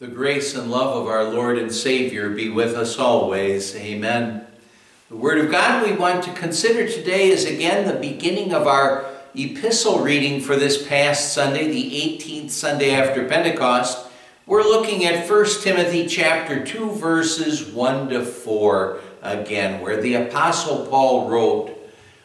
The grace and love of our Lord and Savior be with us always. Amen. The Word of God we want to consider today is again the beginning of our epistle reading for this past Sunday, the 18th Sunday after Pentecost. We're looking at 1 Timothy chapter 2 verses 1 to 4 again, where the apostle Paul wrote,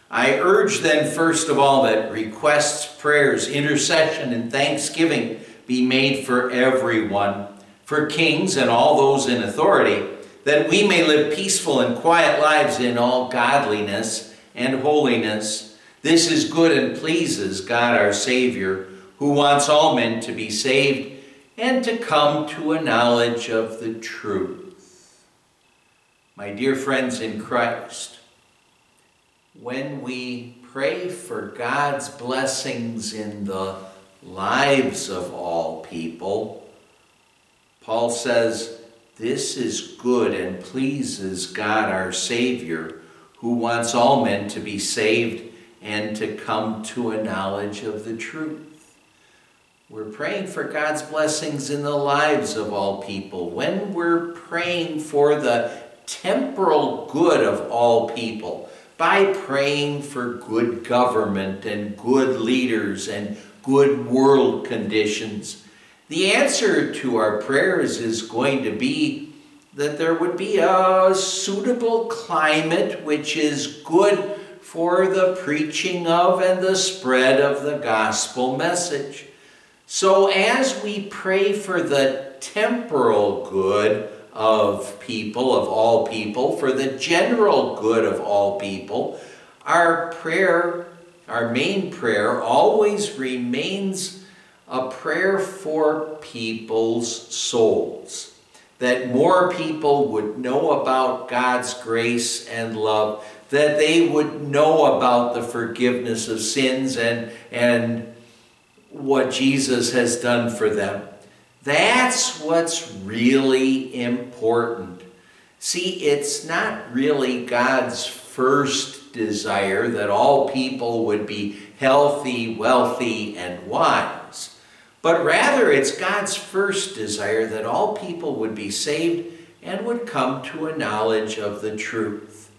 I urge then first of all that requests, prayers, intercession and thanksgiving be made for everyone for kings and all those in authority, that we may live peaceful and quiet lives in all godliness and holiness. This is good and pleases God our Savior, who wants all men to be saved and to come to a knowledge of the truth. My dear friends in Christ, when we pray for God's blessings in the lives of all people, Paul says, This is good and pleases God our Savior, who wants all men to be saved and to come to a knowledge of the truth. We're praying for God's blessings in the lives of all people. When we're praying for the temporal good of all people, by praying for good government and good leaders and good world conditions, the answer to our prayers is going to be that there would be a suitable climate which is good for the preaching of and the spread of the gospel message. So, as we pray for the temporal good of people, of all people, for the general good of all people, our prayer, our main prayer, always remains a prayer for people's souls. That more people would know about God's grace and love, that they would know about the forgiveness of sins and, and what Jesus has done for them. That's what's really important. See, it's not really God's first desire that all people would be healthy, wealthy, and wise. But rather, it's God's first desire that all people would be saved and would come to a knowledge of the truth.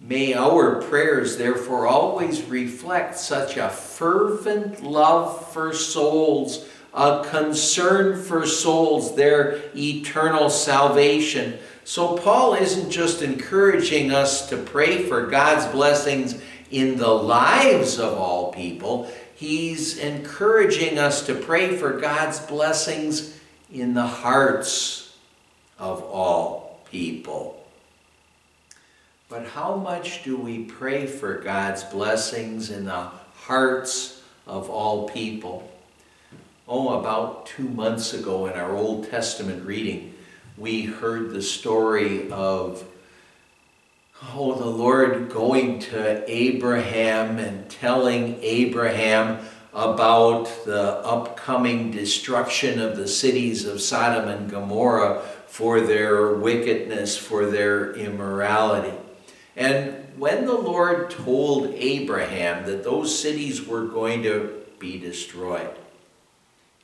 May our prayers, therefore, always reflect such a fervent love for souls, a concern for souls, their eternal salvation. So, Paul isn't just encouraging us to pray for God's blessings in the lives of all people, he's encouraging us to pray for God's blessings in the hearts of all people. But how much do we pray for God's blessings in the hearts of all people? Oh, about two months ago in our Old Testament reading, we heard the story of Oh, the Lord going to Abraham and telling Abraham about the upcoming destruction of the cities of Sodom and Gomorrah for their wickedness, for their immorality. And when the Lord told Abraham that those cities were going to be destroyed,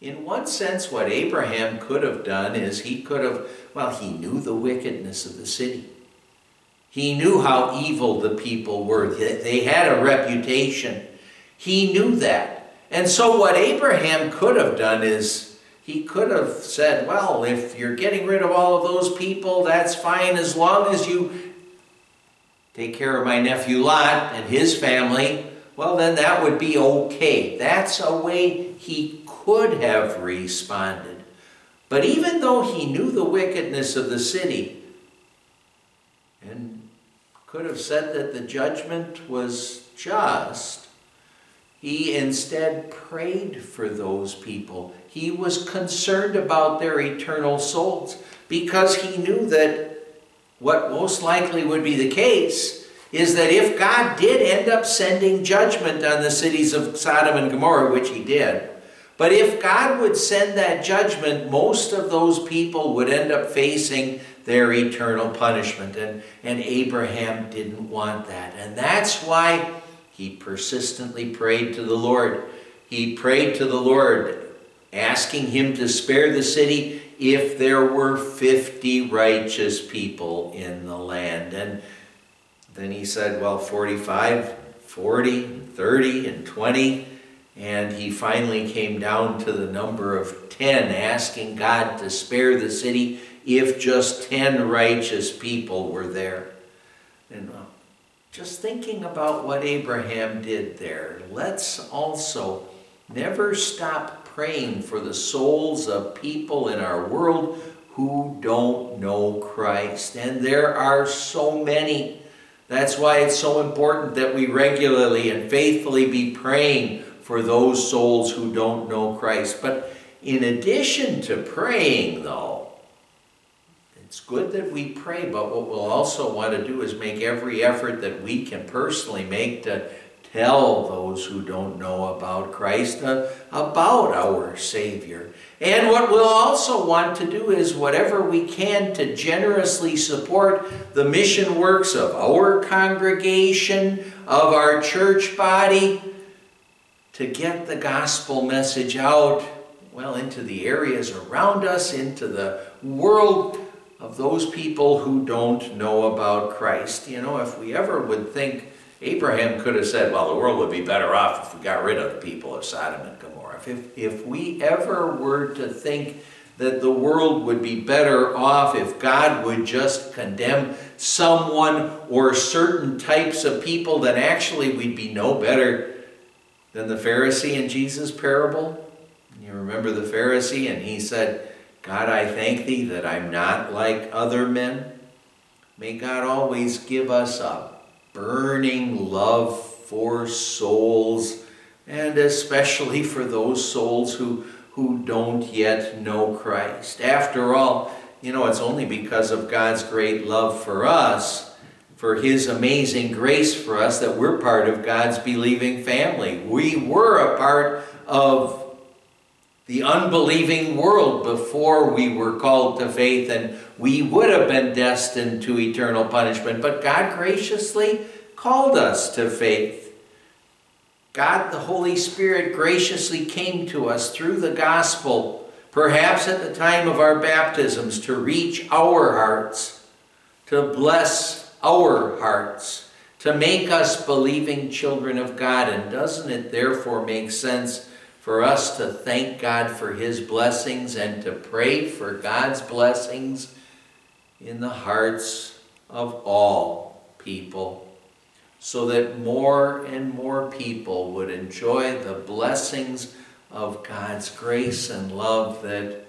in one sense, what Abraham could have done is he could have, well, he knew the wickedness of the city. He knew how evil the people were. They had a reputation. He knew that. And so, what Abraham could have done is he could have said, Well, if you're getting rid of all of those people, that's fine as long as you take care of my nephew Lot and his family. Well, then that would be okay. That's a way he could have responded. But even though he knew the wickedness of the city, and could have said that the judgment was just. He instead prayed for those people. He was concerned about their eternal souls because he knew that what most likely would be the case is that if God did end up sending judgment on the cities of Sodom and Gomorrah, which he did, but if God would send that judgment, most of those people would end up facing their eternal punishment. And, and Abraham didn't want that. And that's why he persistently prayed to the Lord. He prayed to the Lord asking him to spare the city if there were 50 righteous people in the land. And then he said, well, 45, 40, 30, and 20. And he finally came down to the number of 10, asking God to spare the city if just 10 righteous people were there. And uh, just thinking about what Abraham did there, let's also never stop praying for the souls of people in our world who don't know Christ. And there are so many. That's why it's so important that we regularly and faithfully be praying for those souls who don't know Christ. But in addition to praying, though, it's good that we pray, but what we'll also want to do is make every effort that we can personally make to tell those who don't know about Christ uh, about our Savior. And what we'll also want to do is whatever we can to generously support the mission works of our congregation, of our church body, to get the gospel message out, well, into the areas around us, into the world of those people who don't know about Christ. You know, if we ever would think Abraham could have said, well, the world would be better off if we got rid of the people of Sodom and Gomorrah. If, if we ever were to think that the world would be better off if God would just condemn someone or certain types of people, then actually we'd be no better than the Pharisee in Jesus' parable. You remember the Pharisee, and he said, God, I thank thee that I'm not like other men. May God always give us a burning love for souls, and especially for those souls who, who don't yet know Christ. After all, you know, it's only because of God's great love for us, for His amazing grace for us, that we're part of God's believing family. We were a part of the unbelieving world before we were called to faith, and we would have been destined to eternal punishment. But God graciously called us to faith. God, the Holy Spirit, graciously came to us through the gospel, perhaps at the time of our baptisms, to reach our hearts, to bless our hearts, to make us believing children of God. And doesn't it therefore make sense? For us to thank God for His blessings and to pray for God's blessings in the hearts of all people, so that more and more people would enjoy the blessings of God's grace and love that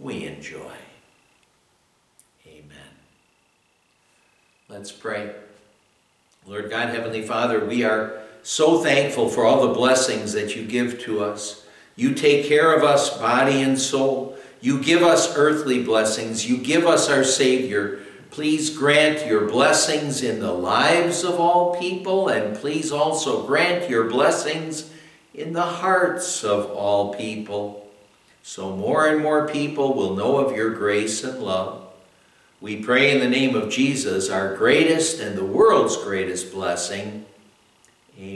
we enjoy. Amen. Let's pray. Lord God, Heavenly Father, we are so thankful for all the blessings that you give to us. You take care of us, body and soul. You give us earthly blessings. You give us our Savior. Please grant your blessings in the lives of all people, and please also grant your blessings in the hearts of all people. So more and more people will know of your grace and love. We pray in the name of Jesus, our greatest and the world's greatest blessing.